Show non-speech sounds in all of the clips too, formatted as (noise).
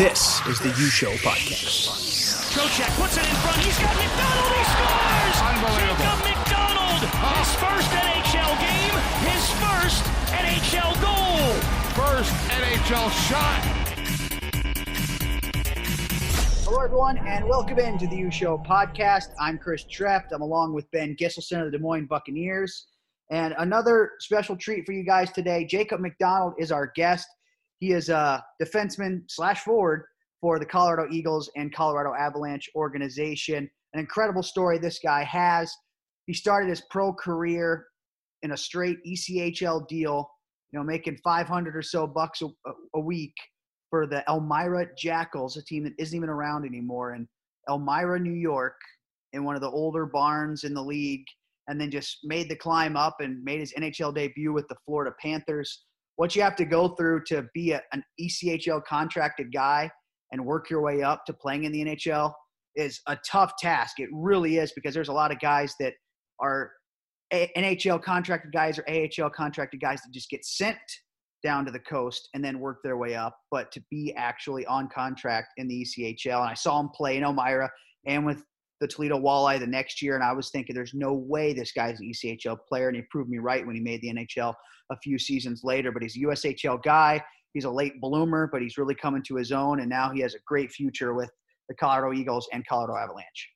This is the U Show podcast. Trocheck puts it in front. He's got MacDonald. He scores. Unbelievable. Jacob MacDonald. His first NHL game. His first NHL goal. First NHL shot. Hello, everyone, and welcome into the U Show podcast. I'm Chris Treft. I'm along with Ben Gisselson of the Des Moines Buccaneers. And another special treat for you guys today. Jacob MacDonald is our guest. He is a defenseman slash forward for the Colorado Eagles and Colorado Avalanche organization. An incredible story this guy has. He started his pro career in a straight ECHL deal, you know, making 500 or so bucks a, a week for the Elmira Jackals, a team that isn't even around anymore in Elmira, New York, in one of the older barns in the league, and then just made the climb up and made his NHL debut with the Florida Panthers what you have to go through to be a, an ECHL contracted guy and work your way up to playing in the NHL is a tough task. It really is because there's a lot of guys that are a- NHL contracted guys or AHL contracted guys that just get sent down to the coast and then work their way up. But to be actually on contract in the ECHL, and I saw him play in Elmira and with the Toledo Walleye the next year, and I was thinking, there's no way this guy's an ECHL player, and he proved me right when he made the NHL a few seasons later. But he's a USHL guy. He's a late bloomer, but he's really coming to his own, and now he has a great future with the Colorado Eagles and Colorado Avalanche.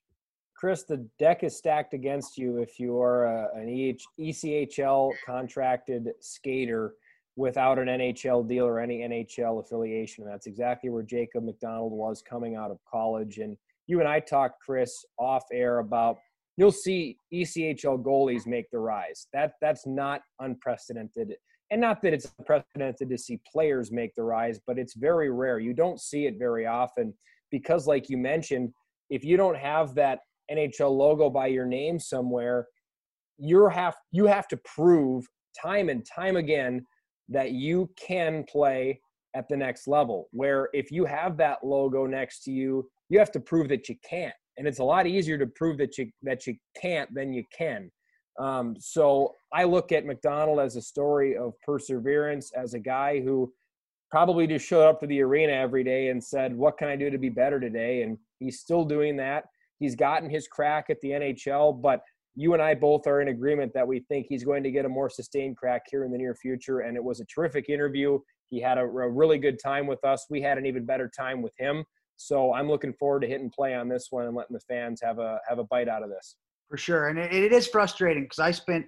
Chris, the deck is stacked against you if you are a, an EH, ECHL contracted skater without an NHL deal or any NHL affiliation. And that's exactly where Jacob MacDonald was coming out of college. And you and I talked, Chris, off air about you'll see ECHL goalies make the rise. That that's not unprecedented. And not that it's unprecedented to see players make the rise, but it's very rare. You don't see it very often because like you mentioned, if you don't have that NHL logo by your name somewhere, you have you have to prove time and time again that you can play at the next level. Where if you have that logo next to you, you have to prove that you can't and it's a lot easier to prove that you that you can't than you can. Um, so I look at MacDonald as a story of perseverance, as a guy who probably just showed up to the arena every day and said, "What can I do to be better today?" And he's still doing that. He's gotten his crack at the NHL, but you and I both are in agreement that we think he's going to get a more sustained crack here in the near future. And it was a terrific interview. He had a, a really good time with us. We had an even better time with him. So I'm looking forward to hitting play on this one and letting the fans have a have a bite out of this. For sure, and it, it is frustrating because I spent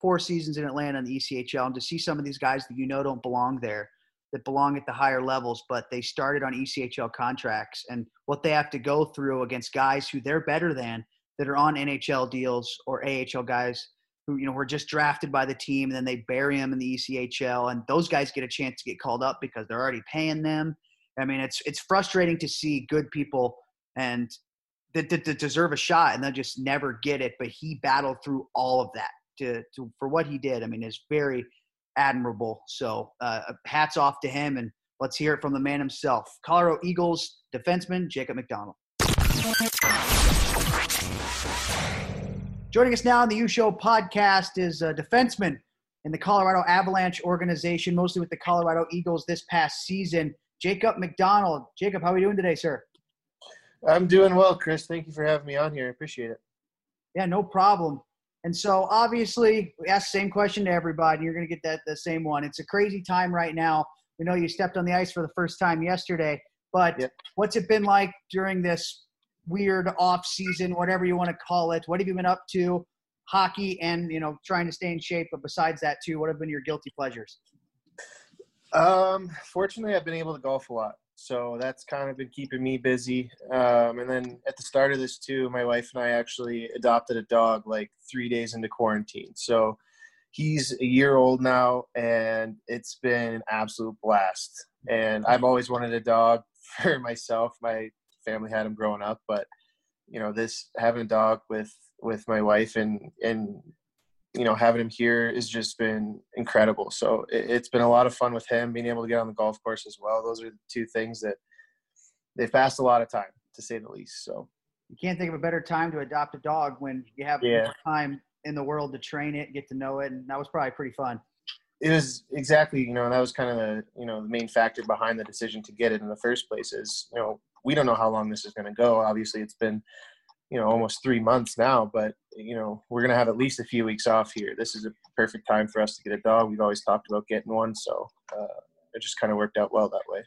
four seasons in Atlanta in the ECHL, and to see some of these guys that you know don't belong there, that belong at the higher levels, but they started on ECHL contracts, and what they have to go through against guys who they're better than that are on NHL deals or AHL guys who you know were just drafted by the team, and then they bury them in the ECHL, and those guys get a chance to get called up because they're already paying them I mean, it's it's frustrating to see good people and that, that, that deserve a shot and they'll just never get it. But he battled through all of that to, to for what he did. I mean, it's very admirable. So uh, hats off to him, and let's hear it from the man himself, Colorado Eagles defenseman Jacob MacDonald. Joining us now on the U Show podcast is a defenseman in the Colorado Avalanche organization, mostly with the Colorado Eagles this past season. Jacob MacDonald. Jacob, how are we doing today, sir? I'm doing well, Chris. Thank you for having me on here. I appreciate it. Yeah, no problem. And so obviously, we ask the same question to everybody. You're going to get that the same one. It's a crazy time right now. We know you stepped on the ice for the first time yesterday, but yep. what's it been like during this weird off season, whatever you want to call it? What have you been up to? Hockey and you know trying to stay in shape, but besides that too, what have been your guilty pleasures? Um, fortunately, I've been able to golf a lot, so that's kind of been keeping me busy. Um, and then at the start of this too, my wife and I actually adopted a dog like three days into quarantine. So he's a year old now, and it's been an absolute blast. And I've always wanted a dog (laughs) for myself. My family had him growing up, but you know, this having a dog with with my wife and and you know, having him here has just been incredible. So it, has been a lot of fun with him, being able to get on the golf course as well. Those are the two things that they've passed a lot of time, to say the least. So you can't think of a better time to adopt a dog when you have yeah. time in the world to train it, get to know it, and that was probably pretty fun. it was exactly you know that was kind of the you know the main factor behind the decision to get it in the first place is you know we don't know how long this is going to go obviously it's been you know almost three months now but you know we're to have at least a few weeks off here this is a perfect time for us to get a dog we've always talked about getting one so uh, it just kind of worked out well that way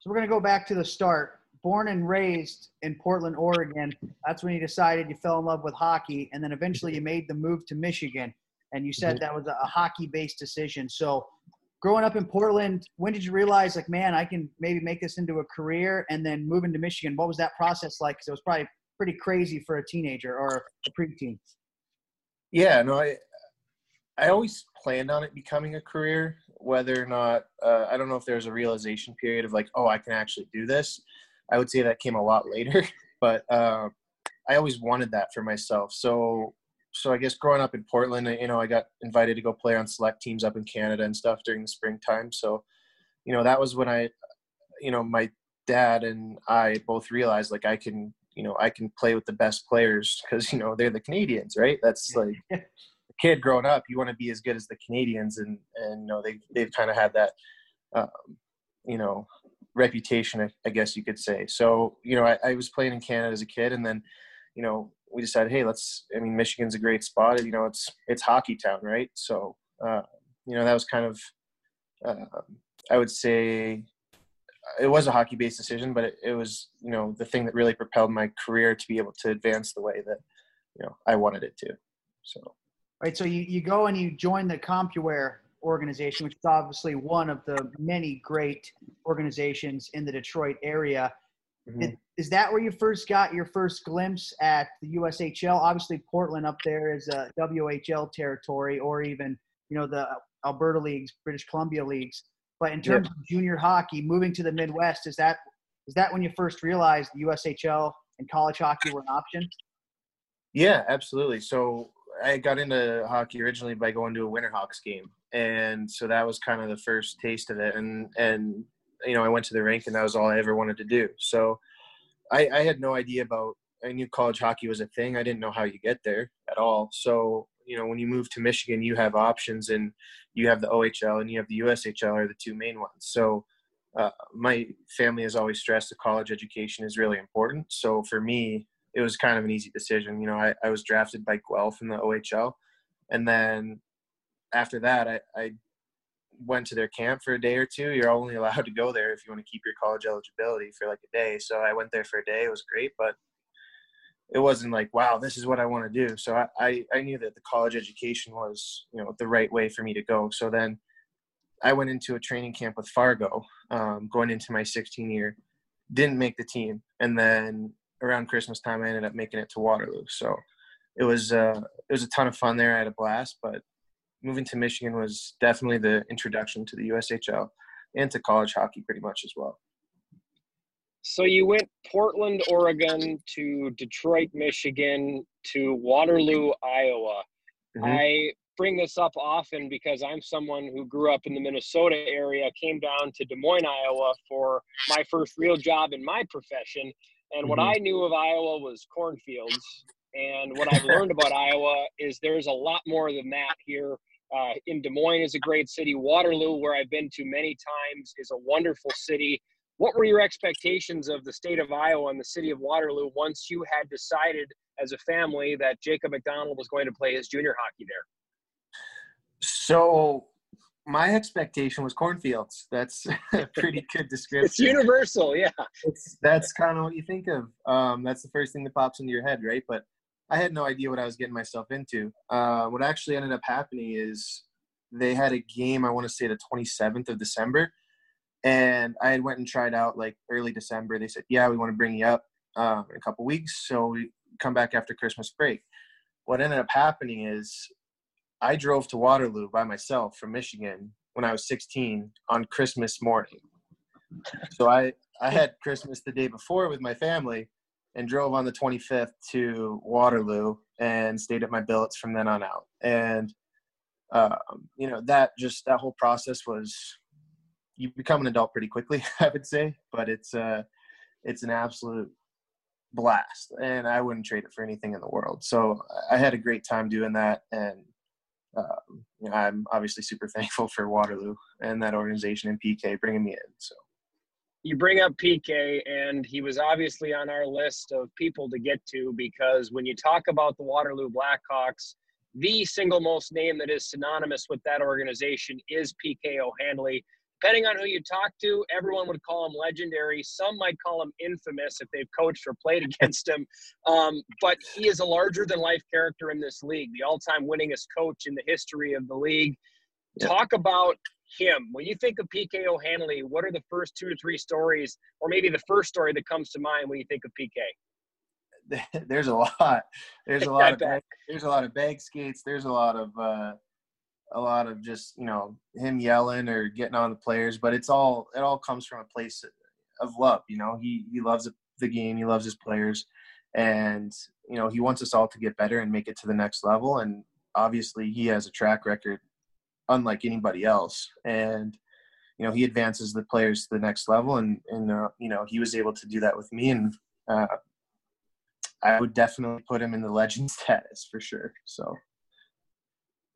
So we're to go back to the start. Born and raised in Portland, Oregon. That's when you decided you fell in love with hockey, and then eventually you made the move to Michigan. And you said that was a, a hockey-based decision. So, growing up in Portland, when did you realize, like, man, I can maybe make this into a career? And then moving to Michigan, what was that process like? Because it was probably pretty crazy for a teenager or a preteen. Yeah, no, I I always planned on it becoming a career. Whether or not uh, I don't know if there's a realization period of like, oh, I can actually do this. I would say that came a lot (laughs) later, but uh, I always wanted that for myself. So, so I guess growing up in Portland, you know, I got invited to go play on select teams up in Canada and stuff during the springtime. So, you know, that was when I, you know, my dad and I both realized like I can, you know, I can play with the best players (laughs) because you know they're the Canadians, right? That's like (laughs) a kid growing up, you want to be as good as the Canadians, and and you know they they've kind of had that, um, you know, reputation, I guess you could say. So you know, I, I was playing in Canada as a kid, and then, you know, we decided, hey, let's. I mean, Michigan's a great spot. You know, it's it's hockey town, right? So uh, you know, that was kind of, uh, I would say, it was a hockey based decision, but it, it was you know the thing that really propelled my career to be able to advance the way that you know I wanted it to. So Right. So you, you go and you join the CompuWare organization, which is obviously one of the many great organizations in the Detroit area. Mhm. Is, is that where you first got your first glimpse at the USHL? Obviously, Portland up there is a WHL territory, or even you know the Alberta leagues, British Columbia leagues. But in terms of junior hockey, moving to the Midwest, is that is that when you first realized the USHL and college hockey were an option? Yeah, absolutely. So I got into hockey originally by going to a Winterhawks game, and so that was kind of the first taste of it. And and you know, I went to the rink, and that was all I ever wanted to do. So I, I had no idea about. I knew college hockey was a thing. I didn't know how you get there at all. So you know, when you move to Michigan, you have options, and you have the OHL and you have the USHL are the two main ones. So uh, my family has always stressed that college education is really important. So for me, it was kind of an easy decision. You know, I, I was drafted by Guelph in the OHL, and then after that, I, I went to their camp for a day or two. You're only (laughs) allowed to go there if you want to keep your college eligibility for like a day. So I went there for a day. It was great, but it wasn't like, wow, this is what I want to do. So I, I, I knew that the college education was, you know, the right way for me to go. So then I went into a training camp with Fargo, um, going into my 16 year, didn't make the team. And then around Christmas time, I ended up making it to Waterloo. So it was, uh, it was a ton of fun there. I had a blast, but moving to Michigan was definitely the introduction to the USHL and to college hockey pretty much as well. So you went Portland, Oregon to Detroit, Michigan to Waterloo, Iowa. Mhm. I bring this up often because I'm someone who grew up in the Minnesota area, came down to Des Moines, Iowa for my first real job in my profession. And what Mhm. I knew of Iowa was cornfields. And what I've learned about (laughs) Iowa is there's a lot more than that here. Uh, in Des Moines is a great city. Waterloo, where I've been to many times, is a wonderful city. What were your expectations of the state of Iowa and the city of Waterloo once you had decided as a family that Jacob MacDonald was going to play his junior hockey there? So my expectation was cornfields. That's a (laughs) pretty good description. It's universal, yeah. It's, that's kind of what you think of. Um, that's the first thing that pops into your head, right? But I had no idea what I was getting myself into. Uh, what actually ended up happening is they had a game. I want to say the 27th of December, and I had went and tried out like early December. They said, "Yeah, we want to bring you up uh, in a couple weeks, so we come back after Christmas break." What ended up happening is I drove to Waterloo by myself from Michigan when I was 16 on Christmas morning. So I I had Christmas the day before with my family and drove on the 25th to Waterloo and stayed at my billets from then on out. And um, you know that just that whole process was you become an adult pretty quickly, (laughs) I would say, but it's uh it's an absolute blast and I wouldn't trade it for anything in the world. So I had a great time doing that and um, you know, I'm obviously super (laughs) thankful for Waterloo and that organization and PK bringing me in. So you bring up PK, and he was obviously on our list of people to get to because when you talk about the Waterloo Black Hawks, the single most name that is synonymous with that organization is PK O'Handley. Depending on who you talk to, everyone would call him legendary. Some might call him infamous if they've coached or played against him. Um, but he is a larger than life character in this league, the all time winningest coach in the history of the league. Talk about him. When you think of PK O'Handley, what are the first two or three stories, or maybe the first story that comes to mind when you think of PK? (laughs) There's a lot. There's a (laughs) lot of bag, there's a lot of bag skates. There's a lot of uh, a lot of just you know him yelling or getting on the players, but it's all it all comes from a place of love. You know, he he loves the game. He loves his players, and you know he wants us all to get better and make it to the next level. And obviously, he has a track record unlike anybody else. And you know, he advances the players to the next level, and and uh, you know, he was able to do that with me, and uh, I would definitely put him in the legend (laughs) status for sure. So.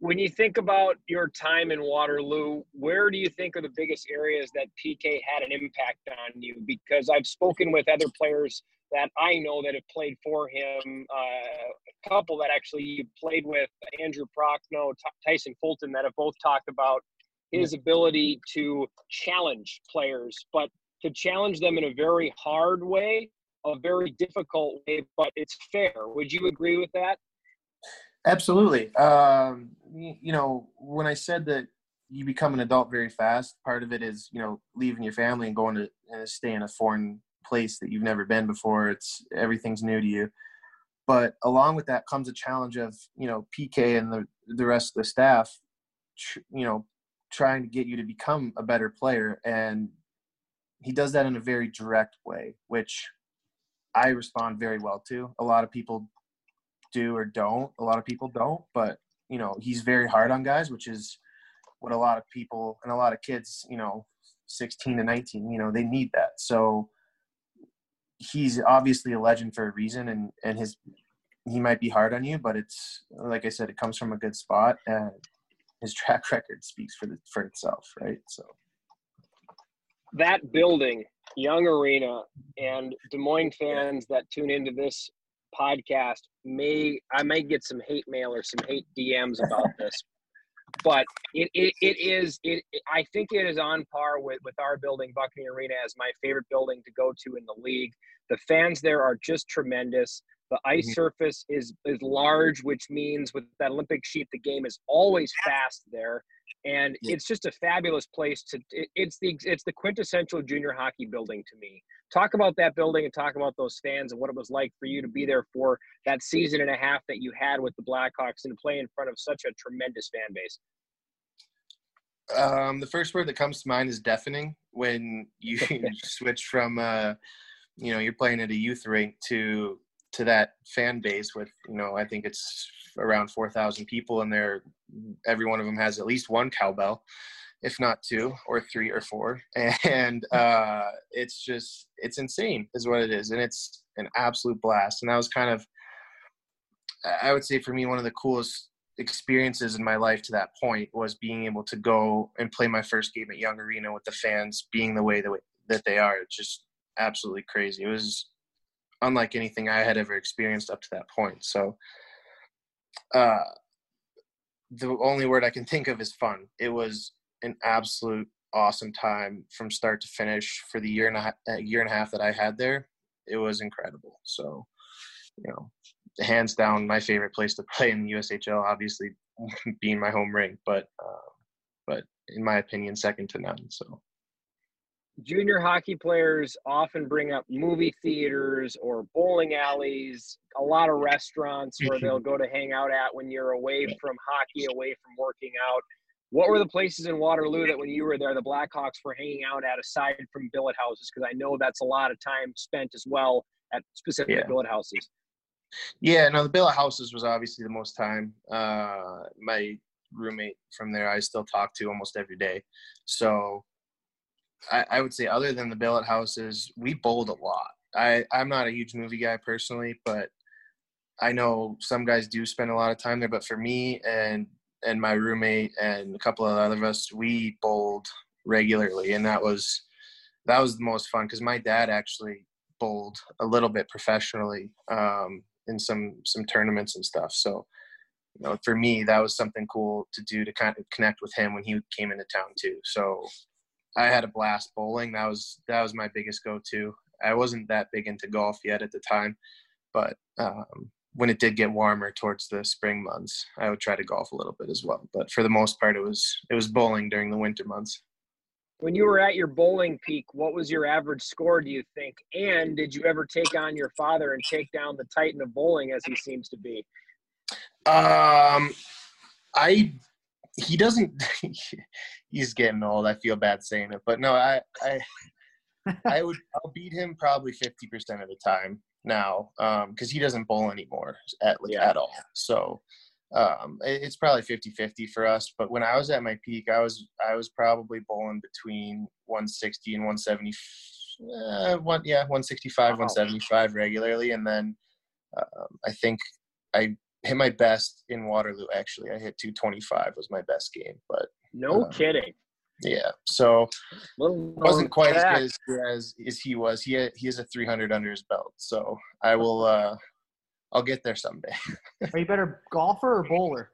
When you think about your time in Waterloo, where do you think are the biggest areas that PK had an impact on you? Because I've spoken with other players that I know that have played for him. Uh, a couple that actually you played with, Andrew Prochnow, Tyson Fulton, that have both talked about his ability to challenge players, but to challenge them in a very hard way, a very difficult way, but it's fair. Would you agree with that? Absolutely. Um, you know, when I said that you become an adult very fast, part of it is, you know, leaving your family and going to and stay in a foreign place that you've never been before. It's everything's new to you. But along with that comes a challenge of you know PK and the the rest of the staff, you know, trying to get you to become a better player, and he does that in a very direct way, which I respond very well to. A lot of people do or don't. A lot of people don't, but you know he's very hard on guys, which is what a lot of people and a lot of kids, you know, 16 to 19, you know, they need that. So he's obviously a legend for a reason, and and his he might be hard on you, but it's like I said, it comes from a good spot, and his track (laughs) record speaks for the for itself, right? So that building, Young Arena, and Des Moines fans that tune into this podcast may I may get some hate mail or some hate DMs about (laughs) this, but it, it, it is it I think it is on par with with our building Buccaneer Arena as my favorite building to go to in the league. The fans there are just tremendous. The ice mm-hmm. surface is is large, which means with that Olympic sheet, the game is always fast there, and yeah. it's just a fabulous place to. It, it's the it's the quintessential junior hockey building to me. Talk about that building and talk about those fans and what it was like for you to be there for that season and a half that you had with the Black Hawks and to play in front of such a tremendous fan base. Um, the first word that comes to mind is deafening when you (laughs) switch from uh, you know you're playing at a youth rink to to that fan base with you know I think it's around four thousand people and they're every one of them has at least one cowbell, if not two or three or four, (laughs) and uh, it's just it's insane is what it is, and it's an absolute blast. And that was kind of I would say for me one of the coolest experiences in my life to that point was being able to go and play my first game at Young Arena with the fans being the way that that they are. It's just absolutely crazy. It was unlike anything I had ever experienced up to that point. So, uh, the only word I can think of is fun. It was an absolute awesome time from start to finish for the year and a, a year and a half that I had there. It was incredible. So, you know, hands down my favorite place to play in the USHL. Obviously, (laughs) being my home rink, but uh, but in my opinion, second to none. So junior hockey players often bring up movie theaters or bowling alleys, a lot of restaurants where they'll go to hang out at when you're away from hockey, away from working out. What were the places in Waterloo that when you were there, the Black Hawks were hanging out at aside from billet houses? Because I know that's a lot of time spent as well at specific yeah. billet houses. Yeah, no, the billet houses was obviously the most time. Uh, my roommate from there, I still talk to almost every day. So I, I would say other than the billet houses, we bowled a lot. I, I'm not a huge movie guy personally, but I know some guys do spend a lot of time there. But for me and and my roommate and a couple of other of us we bowled regularly, and that was that was the most fun because my dad actually bowled a little bit professionally um, in some some tournaments and stuff. So you know, for me, that was something cool to do to kind of connect with him when he came into town too. So I had a blast bowling. That was that was my biggest go-to. I wasn't that big into golf yet at the time, but um, when it did get warmer towards the spring months, I would try to golf a little bit as well. But for the most part, it was it was bowling during the winter months. When you were at your bowling peak, what was your average score? Do you think? And did you ever take on your father and take down the titan of bowling as he seems to be? Um, I he doesn't. (laughs) he's getting old. I feel bad saying it, but no, I I I would I'll beat him probably fifty percent of the time now because um, he doesn't bowl anymore at like, yeah. at all. So um, it, it's probably 50-50 for us. But when I was at my peak, I was I was probably bowling between 160 and 170. Uh, one yeah, 165, wow. 175 regularly, and then um, I think I hit my best in Waterloo. Actually, I hit 225 was my best game. But no um, kidding. Yeah, so wasn't quite as good as, as he was. He had, he has a 300 under his belt. So I will. uh I'll get there someday. Are you better golfer or bowler?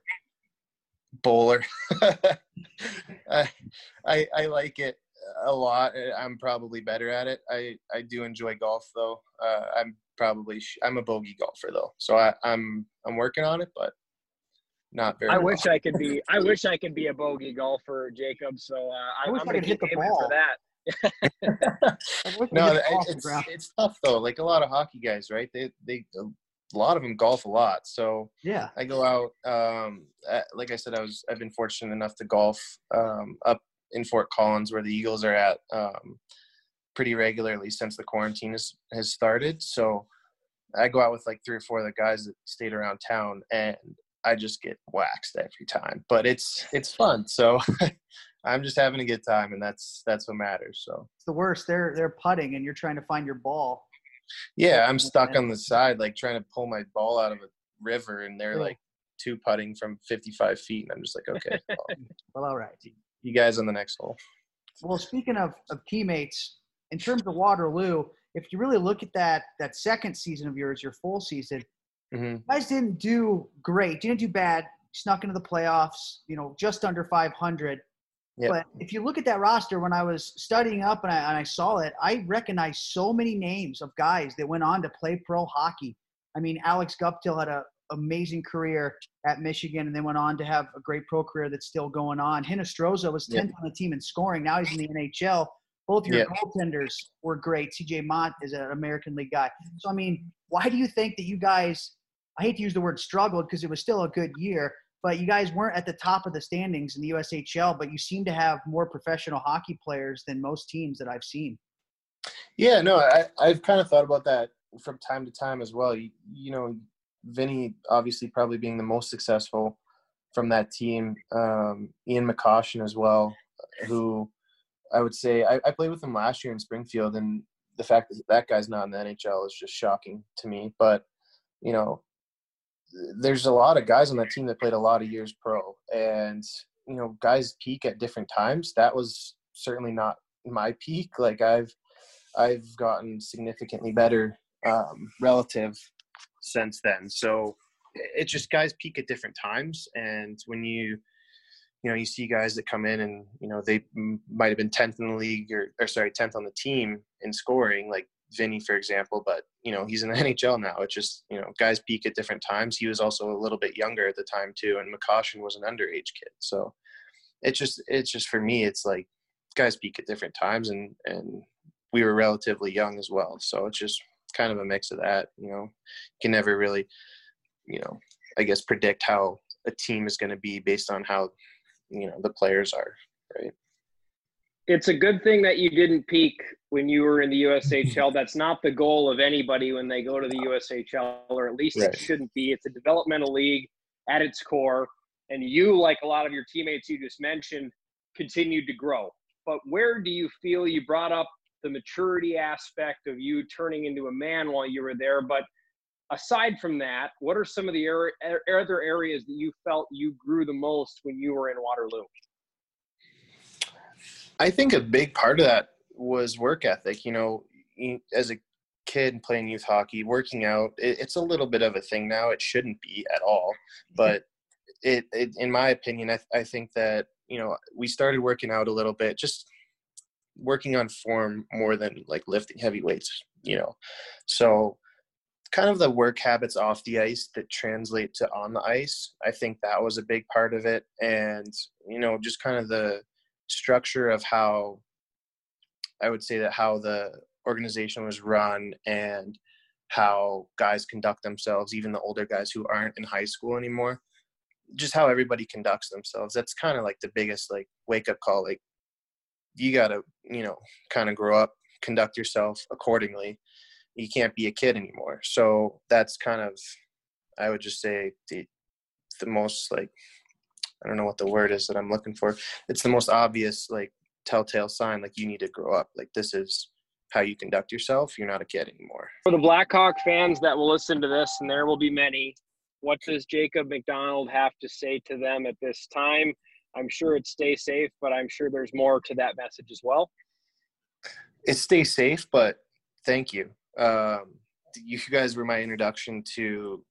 Bowler. (laughs) I, I I like it a lot. I'm probably better at it. I I do enjoy golf though. Uh, I'm probably I'm a bogey golfer though, so I, I'm I'm working on it, but not very. I well. wish I could be. I wish I could be a bogey golfer, Jacob. So uh, I, I am going to hit the ball for that. no, it's, it's tough though. Like a lot of hockey guys, right? They they a lot of them golf a lot. So yeah, I go out. Um, at, like I said, I was I've been fortunate enough to golf um, up in Fort Collins where the Eagles are at um, pretty regularly since the quarantine has has started. So I go out with like three or four of the guys that stayed around town, and I just get waxed every time. But it's it's fun. So (laughs) I'm just having a good time, and that's that's what matters. So it's the worst. They're they're putting, and you're trying to find your ball. Yeah, I'm stuck on the side, like trying to pull my ball out of a river, and they're like two putting from 55 feet, and I'm just like, okay, well, (laughs) well all right. You guys on the next hole. Well, speaking of, of teammates, in terms of Waterloo, if you really look at that that second season of yours, your full season, mm-hmm. guys didn't do great, didn't do bad, snuck into the playoffs, you know, just under 500. Yep. But if you look at that roster, when I was studying up and I, and I saw it, I recognized so many names of guys that went on to play pro hockey. I mean, Alex Guptill had an amazing career at Michigan and then went on to have a great pro career that's still going on. Hinostroza was 10th yep. on the team in scoring. Now he's in the NHL. Both your yep. goaltenders were great. CJ Motte is an American League guy. So, I mean, why do you think that you guys, I hate to use the word struggled because it was still a good year, but you guys weren't at the top of the standings in the USHL, but you seem to have more professional hockey players than most teams that I've seen. Yeah, no, I, I've kind of thought about that from time to time as well. You, you know, Vinny obviously probably being the most successful from that team. Um, Ian McCoshen as well, who I would say I, I played with him last year in Springfield, and the fact that that guy's not in the NHL is just shocking to me. But you know, there's a lot of guys on that team that played a lot of years pro, and you know, guys peak at different times. That was certainly not my peak. Like I've I've gotten significantly better um, relative since then. So it's just guys peak at different times, and when you you know you see guys that come in and you know they might have been 10th in the league or, or sorry 10th on the team in scoring like Vinny, for example, but you know he's in the (laughs) NHL now. It's just you know guys peak at different times. He was also a little bit younger at the time too, and McCoshen was an underage kid. So it's just it's just for me, it's like guys peak at different times, and and we were relatively young as well. So it's just kind of a mix of that. You know, you can never really, you know, I guess predict how a team is going to be based on how you know the players are, right? It's a good thing that you didn't peak when you were in the (laughs) USHL. That's not the goal of anybody when they go to the USHL, or at least right. it shouldn't be. It's a developmental league at its core, and you, like a lot of your teammates you just mentioned, continued to grow. But where do you feel you brought up the maturity aspect of you turning into a man while you were there? But aside from that, what are some of the er- other areas that you felt you grew the most when you were in Waterloo? I think a big part of that was work ethic. You know, as a kid playing youth hockey, working out, it's a little bit of a thing now. It shouldn't be at all, (laughs) but it, it in my opinion, I, I think that you know we started working out a little bit, just working on form more than like lifting heavy weights. You know, so kind of the work habits off the ice that translate to on the ice. I think that was a big part of it, and you know, just kind of the structure of how I would say that how the organization was run and how guys conduct themselves, even the older guys who aren't in high school anymore, just how everybody conducts themselves. That's kind of like the biggest like wake up call. Like you gotta, you know, kind of grow up, conduct yourself accordingly you can't be a kid anymore. So that's kind of, I would just say the the most like I don't know what the word is that I'm looking for. It's the most obvious like telltale sign like you need to grow up. Like this is how you conduct yourself. You're not a kid anymore. For the Black Hawk fans that will listen to this, and there will be many, what does Jacob MacDonald have to say to them at this time? I'm sure it's stay safe, but I'm sure there's more to that message as well. It's stay safe, but thank you. Um, you guys were my introduction to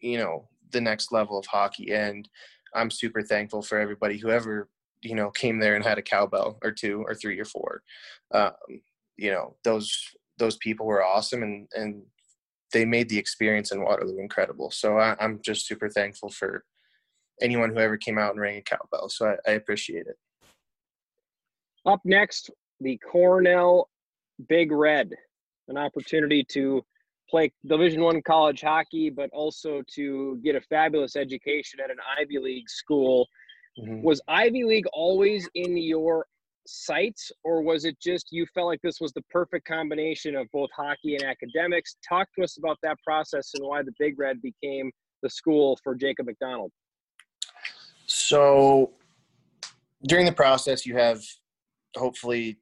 you know the next level of hockey and i'm super thankful for everybody who ever you know came there and had a cowbell or two or three or four. Um, you know those those people were awesome and and they made the experience in waterloo incredible. So I, am just super thankful for anyone who ever came out and rang a cowbell so I, I appreciate it. Up next the cornell big red an opportunity to play division one college hockey but also to get a fabulous education at an ivy league school. Mm-hmm. was ivy league always in your sights or was it just you felt like this was the perfect combination of both hockey and academics? Talk to us about that process and why the big red became the school for jacob macdonald so during the process you have hopefully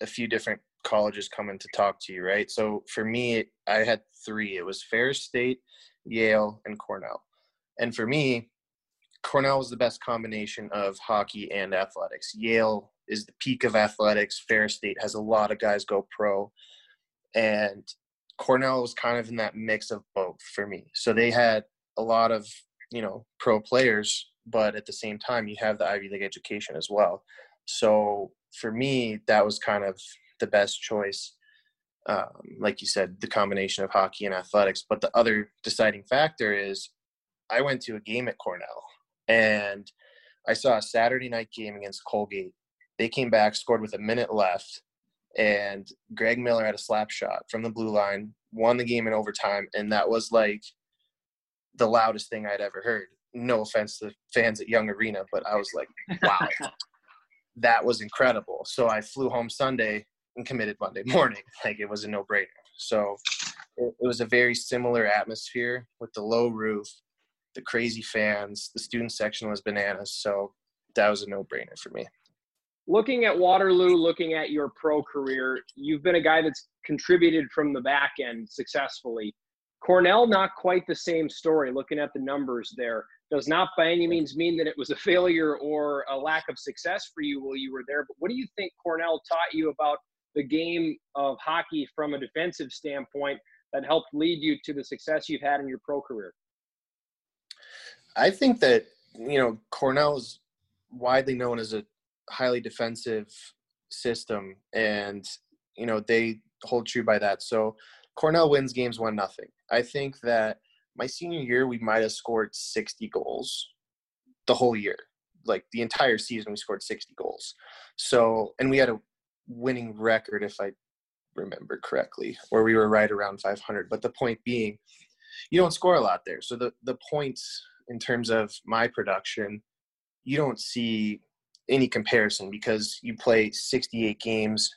a few different colleges coming to talk to you, right? So for me, I had three. It was Ferris State, Yale, and Cornell. And for me, Cornell was the best combination of hockey and athletics. Yale is the peak of athletics. Ferris State has a lot of guys go pro. And Cornell was kind of in that mix of both for me. So they had a lot of, you know, pro players, but at the same time, you have the Ivy League education as well. So for me, that was kind of the best choice. Um, like you said, the combination of hockey and athletics. But the other deciding factor is I went to a game at Cornell and I saw a Saturday night game against Colgate. They came back, scored with a minute left, and Greg Miller had a slap shot from the blue line, won the game in overtime, and that was like the loudest thing I'd ever heard. No offense to fans at Young Arena, but I was like, wow, (laughs) that was incredible. So I flew home Sunday and committed Monday morning. (laughs) Like it was a no brainer. So it, it was a very similar atmosphere with the low roof, the crazy fans. The student section was bananas. So that was a no brainer for me. Looking at Waterloo, looking at your pro career, you've been a guy that's contributed from the back end successfully. Cornell, not quite the same story. Looking at the numbers there, does not by any means mean that it was a failure or a lack of success for you while you were there. But what do you think Cornell taught you about the game of hockey from a defensive standpoint that helped lead you to the success you've had in your pro career? I think that, you know, Cornell is widely known as a highly defensive system and, you know, they hold true by that. So Cornell wins games one nothing. I think that my senior year we might have scored 60 goals the whole year. Like the entire season we scored 60 goals. So and we had a winning record, if I remember correctly, where we were right around 500. But the point being, you don't score a lot there. So the, the points in terms of my production, you don't see any comparison because you play 68 games.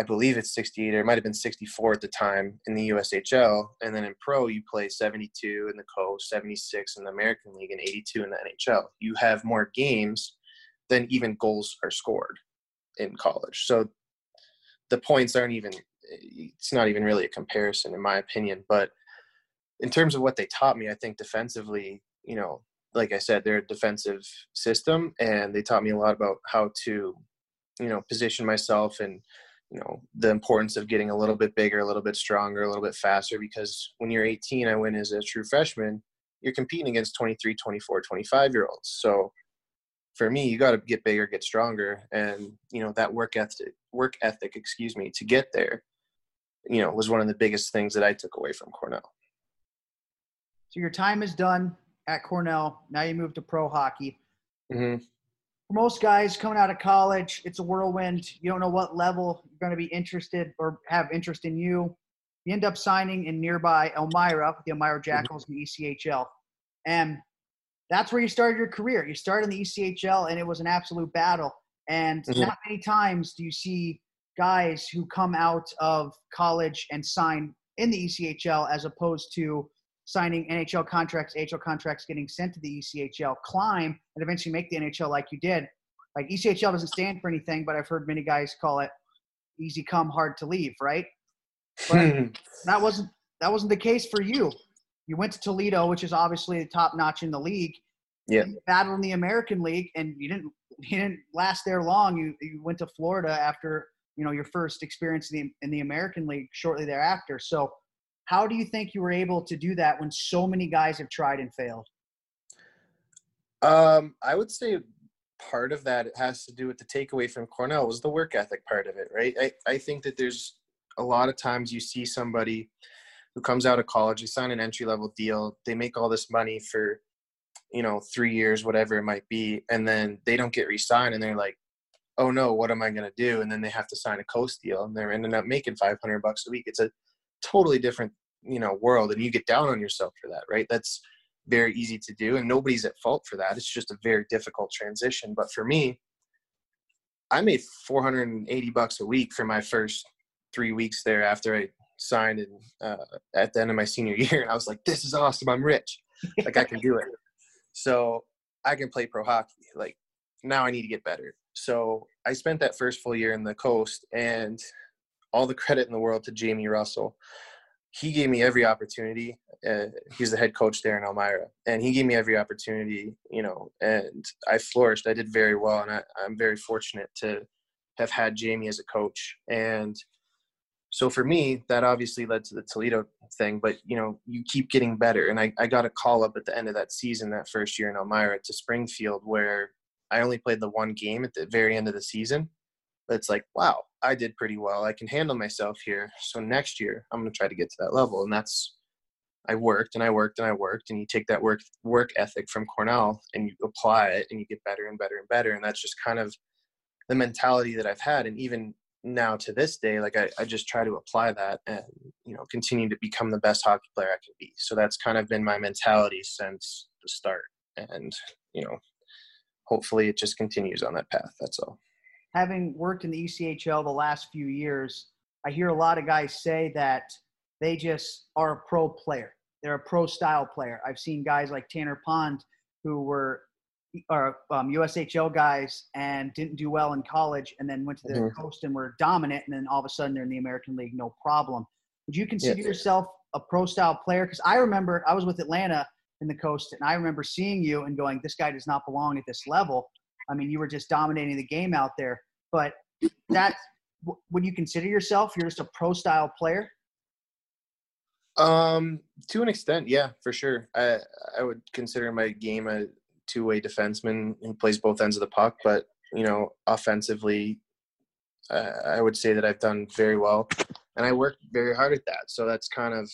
I believe it's 68, or it might have been 64 at the time in the USHL. And then in pro, you play 72 in the Co, 76 in the American League, and 82 in the NHL. You have more games than even goals are scored in college. So the points aren't even it's not even really a comparison in my opinion, but in terms of what they taught me, I think defensively, you know, like I said, they're a defensive system, and they taught me a lot about how to, you know, position myself and you know the importance of getting a little bit bigger a little bit stronger a little bit faster because when you're 18 i went as a true freshman you're competing against 23 24 25 year olds so for me you got to get bigger get stronger and you know that work ethic work ethic excuse me to get there you know was one of the biggest things that i took away from cornell. So your time is done at cornell. Now you move to pro hockey. Mm-hmm. For most guys coming out of college, it's a whirlwind. You don't know what level you're going to be interested or have interest in you. You end up signing in nearby Elmira, the Elmira Jackals in the ECHL. And that's where you started your career. You started in the ECHL, and it was an absolute battle. And Mhm. not many times do you see guys who come out of college and sign in the ECHL as opposed to signing NHL contracts, AHL contracts, getting sent to the ECHL, climb, and eventually make the NHL like you did. Like ECHL doesn't stand for anything, but I've heard many guys call it easy come, hard to leave, right? But (laughs) that wasn't that wasn't the case for you. You went to Toledo, which is obviously the top notch in the league. Yeah. You battled in the American League, and you didn't (laughs) you didn't last there long. You you went to Florida after you know your first experience in the in the American League shortly thereafter. So, how do you think you were able to do that when so many guys have tried and failed? Um, I would say part of that has to do with the takeaway from Cornell was the work ethic part of it, right? I, I think that there's a lot of times you see somebody who comes out of college, they sign an entry level deal, they make all this money for, you know, three years, whatever it might be, and then they don't get re-signed and they're like, oh no, what am I gonna do? And then they have to sign a coast deal and they're ending up making five hundred bucks a week. It's a totally different, you know, world and you get down on yourself for that, right? That's very easy to do and nobody's at fault for that. It's just a very difficult transition. But for me i made 480 bucks a week for my first three weeks there after i signed and uh, at the end of my senior (laughs) year. And i was like this is awesome. I'm rich. Like i can do it. So i can play pro hockey. Like now i need to get better. So i spent that first full year in the coast and all the credit in the world to jamie russell he gave me every opportunity. Uh, he's the head coach there in Elmira, and he gave me every opportunity, you know, and I flourished. I did very well, and I, I'm very fortunate to have had Jamie as a coach. And so for me, that obviously led to the Toledo thing, but you know, you keep getting better. And I, I got a call up at the end of that season, that first year in Elmira to Springfield, where I only played the one game at the very end of the season. It's like, wow, I did pretty well. I can handle myself here. So next year, I'm going to try to get to that level. And that's, I worked and I worked and I worked. And you take that work work ethic from Cornell and you apply it and you get better and better and better. And that's just kind of the mentality that I've had. And even now to this day, like I, I just try to apply that and, you know, continue to become the best hockey player I can be. So that's kind of been my mentality since the start. And, you know, hopefully it just continues on that path. That's all. Having worked in the ECHL the last few years, I hear a lot of guys say that they just are a pro player. They're a pro style player. I've seen guys like Tanner Pond who were are um, USHL guys and didn't do well in college, and then went to the Mhm. coast and were dominant, and then all of a sudden they're in the American League, no problem. Would you consider Yeah. yourself a pro style player? Because I remember I was with Atlanta in the coast, and I remember seeing you and going, "This guy does not belong at this level." I mean, you were just dominating the game out there. But that would you consider yourself? You're just a pro style player. Um, to an extent, yeah, for sure. I I would consider my game a two way defenseman who plays both ends of the puck, but you know, offensively, uh, I would say that I've done very well, and I work very hard at that. So that's kind of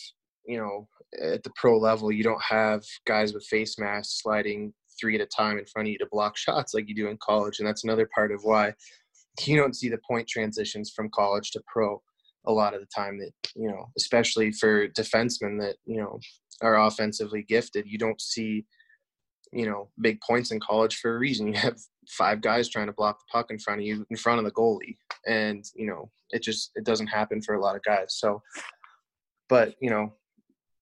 you know, at the pro level, you don't have guys with face masks sliding three at a time in front of you to block (laughs) shots like you do in college, and that's another part of why you don't see the point transitions from college to pro a lot of the time that you know especially for defensemen that you know are offensively gifted you don't see you know big points in college for a reason. You have five guys trying to block the puck in front of you in front of the goalie and you know it just it doesn't happen for a lot of guys. So but you know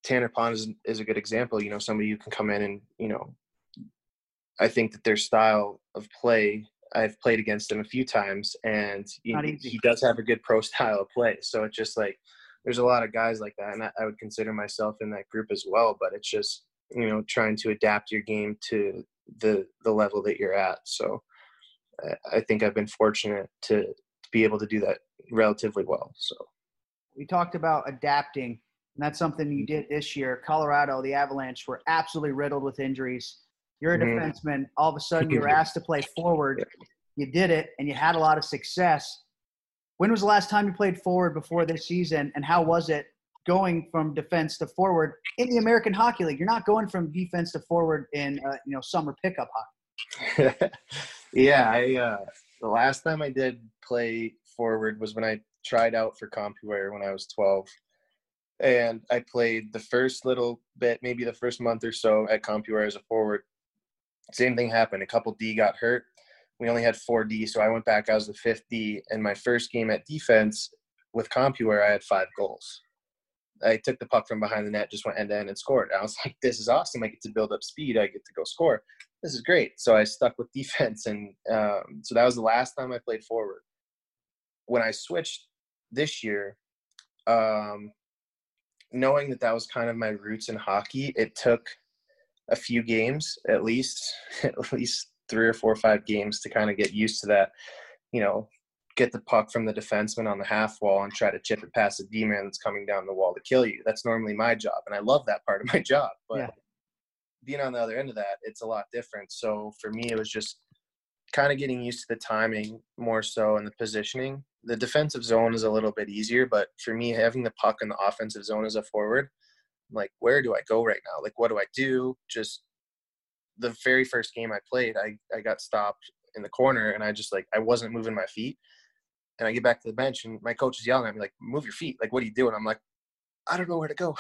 tanner pond is, is a good example you know somebody who can come in and you know i think that their style of play I've played against him a few times, and he, he does have a good pro (laughs) style of play. So it's just like there's a lot of guys like that, and I, I would consider myself in that group as well. But it's just you know trying to adapt your game to the the level that you're at. So I, I think I've been fortunate to, to be able to do that relatively well. So we talked about adapting, and that's something you mm-hmm. did this year. Colorado, the Avalanche were absolutely riddled with injuries. You're a Mhm. defenseman. All of a sudden, you were asked to play forward. You did it, and you had a lot of success. When was the last time you played forward before this season, and how was it going from defense to forward in the American Hockey League? You're not going from defense to forward in uh, you know summer pickup hockey. (laughs) yeah, I uh, the last time I did play forward was when I tried out for Compuware when I was 12, and I played the first little bit, maybe the first month or so at Compuware as a forward. Same thing happened. A couple D got hurt. We only had four D, so I went back. I was the fifth D, and my first game at defense with Compuware, I had five goals. I took the puck from behind the net, just went end to end and scored. I was (laughs) like, "This is awesome! I get to build up speed. I get to go score. This is great." So I stuck with defense, and um, so that was the last time I played forward. When I switched this year, um, knowing that that was kind of my roots in hockey, it took a few games, at least, (laughs) at least three or four or five games to kind of get used to that. You know, get the puck from the defenseman on the half wall and try to chip it past the D-man that's coming down the wall to kill you. That's normally my job, and I love that part of my (laughs) job. But Yeah. being on the other end of that, it's a lot different. So for me, it was just kind of getting used to the timing more so and the positioning. The defensive zone is a little bit easier, but for me, having the puck in the offensive zone as a forward, like, where do I go right now? Like, what do I do? Just the very first game I played, I, I got stopped in the corner and I just like, I wasn't moving my feet. And I get back to the bench and my coach is yelling at me, like, move your feet. Like, what are you doing? I'm like, I don't know where to go.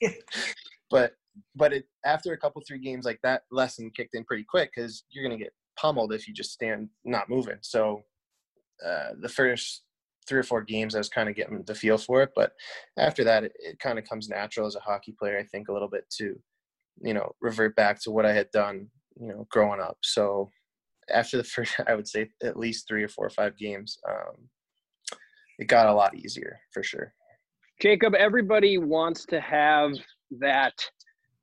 (laughs) but but it after a couple three games like that lesson kicked in pretty quick because you're gonna get pummeled if you just stand not moving. So uh, the first three or four games, I was kind of getting the feel for it, but after that, it, it kind of comes natural as a hockey player. I think a little bit to, you know, revert back to what I had done, you know, growing up. So after the (laughs) first, I would say at least three or four or five games, um, it got a lot easier for sure. Jacob, everybody wants to have that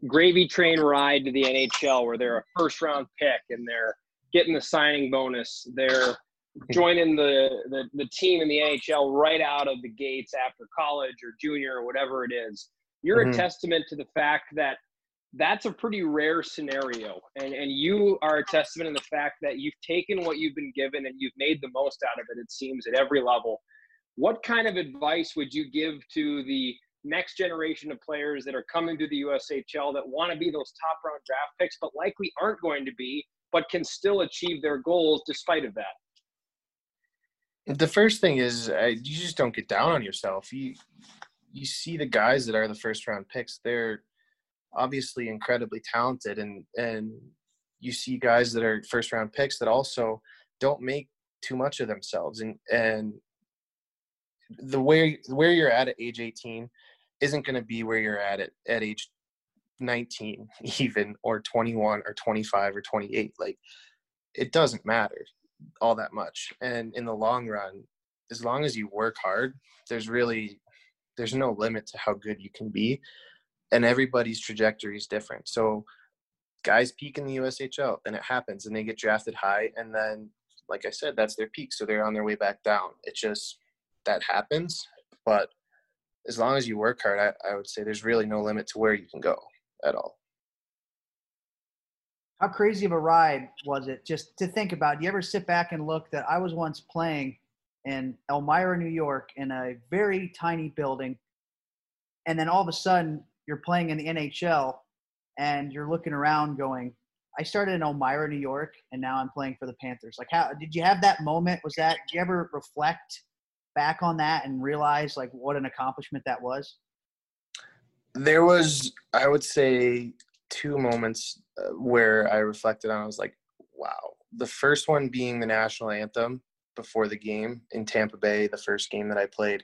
gravy train ride to the NHL where they're a first round pick and they're getting the signing bonus. They're (laughs) joining the, the, the team in the NHL right out of the gates after college or junior or whatever it is. You're Mhm. a testament to the fact that that's a pretty rare scenario. And, and you are a testament in the fact that you've taken what you've been given and you've made the most out of it, it seems, at every level. What kind of advice would you give to the next generation of players that are coming to the USHL that want to be those top round draft picks, but likely aren't going to be, but can still achieve their goals despite of that? The first thing is uh, you just don't get down on yourself. You you see the guys that are the first round picks; they're obviously incredibly talented, and and you see guys that are first round picks that also don't make too much of themselves, and and the way where you're at at age 18 isn't going to be where you're at at, at age 19 (laughs) even or 21 or 25 or 28 like it doesn't matter all that much. And in the long run as long as you work hard there's really there's no limit to how good you can be. And everybody's trajectory is different. So guys peak in the USHL and it happens and they get drafted high and then like I said that's their peak so they're on their way back down. It just that happens but as long as you work hard I, I would say there's really no limit to where you can go at all How crazy of a ride was it just to think about? Do you ever sit back and look that I was once playing in Elmira, New York, in a very tiny building, and then all of a sudden you're playing in the NHL and you're looking around going, I started in Elmira, New York, and now I'm playing for the Panthers. Like, how did you have that moment? Was that, did you ever reflect back on that and realize like what an accomplishment that was? there was i would say two moments where i reflected on i was like wow the first one being the national anthem before the game in tampa bay the first game that i played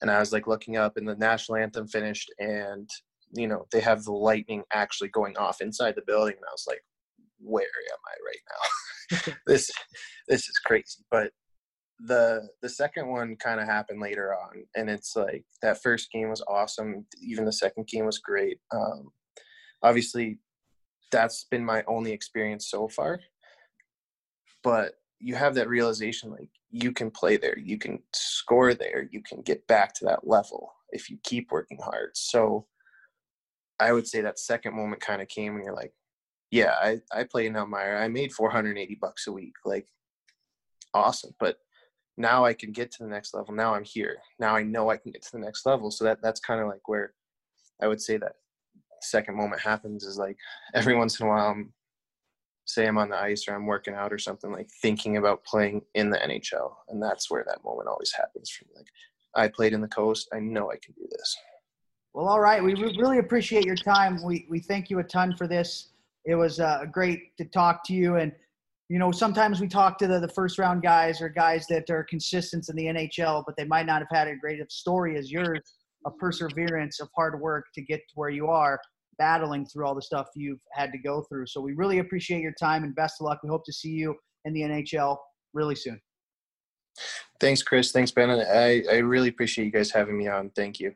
and i was like looking up and the national anthem finished and you know they have the lightning actually going off inside the building and i was like where am i right now (laughs) (laughs) this this is crazy but the the second one kind of happened later on, and it's like that first game was awesome. Even the second game was great. Um, obviously, that's been my only experience so far. But you have that realization, like you can play there, you can score there, you can get back to that level if you keep working hard. So I would say that second moment kind of came when you're like, yeah, I, I play in Elmira. I made 480 bucks a week. Like, awesome. But now I can get to the next level. Now I'm here. Now I know I can get to the next level. So that that's kind of like where I would say that second moment happens is like (sighs) every once in a while I'm say I'm on the ice or I'm working out or something like thinking about playing in the NHL. And that's where that moment always happens for me. Like I played in the coast. I know I can do this. Well, all right. We really appreciate your time. We, we thank you a ton for this. It was uh, great to talk to you. And, you know, sometimes we talk to the, the first round guys or guys that are consistent in the NHL, but they might not have had a great story as yours of perseverance, of hard work to get to where you are, battling through all the stuff you've had to go through. So we really appreciate your time and best of luck. We hope to see you in the NHL really soon. Thanks, Chris. Thanks, Ben. I, I really appreciate you guys having me on. Thank you.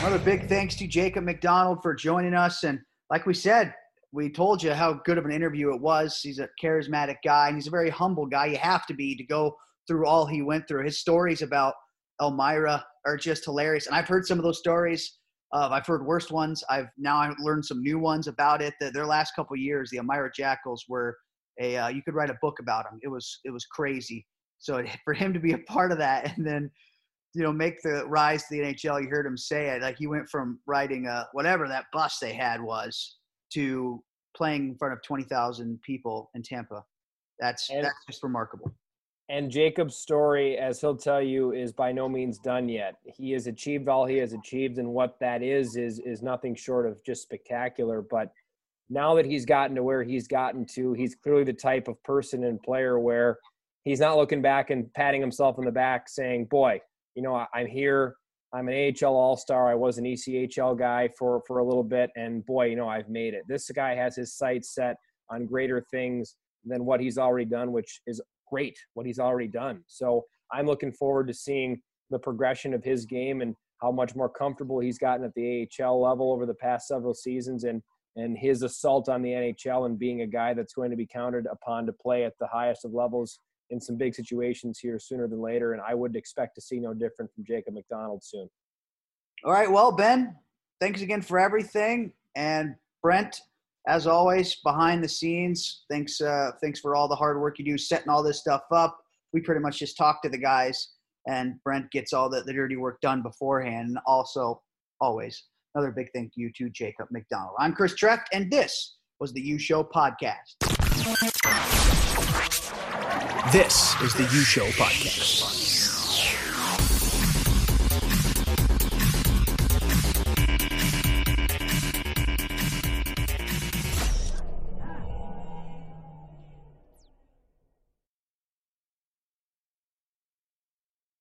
Another big thanks to Jacob MacDonald for joining us. And like we said, we told you how good of an interview it was. He's a charismatic guy and he's a very humble guy. You have to be to go through all he went through. His stories about Elmira are just hilarious. And I've heard some of those stories. Uh, I've heard worst ones. I've now I've learned some new ones about it. That their last couple years, the Elmira Jackals were a uh, you could write a book about them. It was it was crazy. So (laughs) for him to be a part of that and then you know make the rise to the NHL, you heard him say it. Like he went from riding a whatever that bus they had was to playing in front of twenty thousand people in Tampa. That's and, that's just remarkable. And Jacob's story, as he'll tell you, is by no means done yet. He has achieved all he has achieved, and what that is is is nothing short of just spectacular. But now that he's gotten to where he's gotten to, he's clearly the type of person and player where he's not looking back and patting himself in the back saying, Boy, you know, I'm here. I'm an AHL All Star. I was an ECHL guy for for a little bit, and boy, you know, I've made it. This guy has his sights set on greater things than what he's already done, which is great. What he's already done. So I'm looking forward to seeing the progression of his game and how much more comfortable he's gotten at the AHL level over the past several seasons, and and his assault on the NHL and being a guy that's going to be counted upon to play at the highest of levels in some big situations here sooner than later. And I would expect to see no different from Jacob MacDonald soon. All right. Well, Ben, thanks again for everything. And Brent, as always, behind the scenes, thanks, uh, thanks for all the hard work you do setting all this stuff up. We pretty much just talk to the guys, and Brent gets all the, the dirty work done beforehand. And also, always, another big thank you to Jacob MacDonald. I'm Chris Treff, and this was the U Show podcast. This is the U Show Podcast.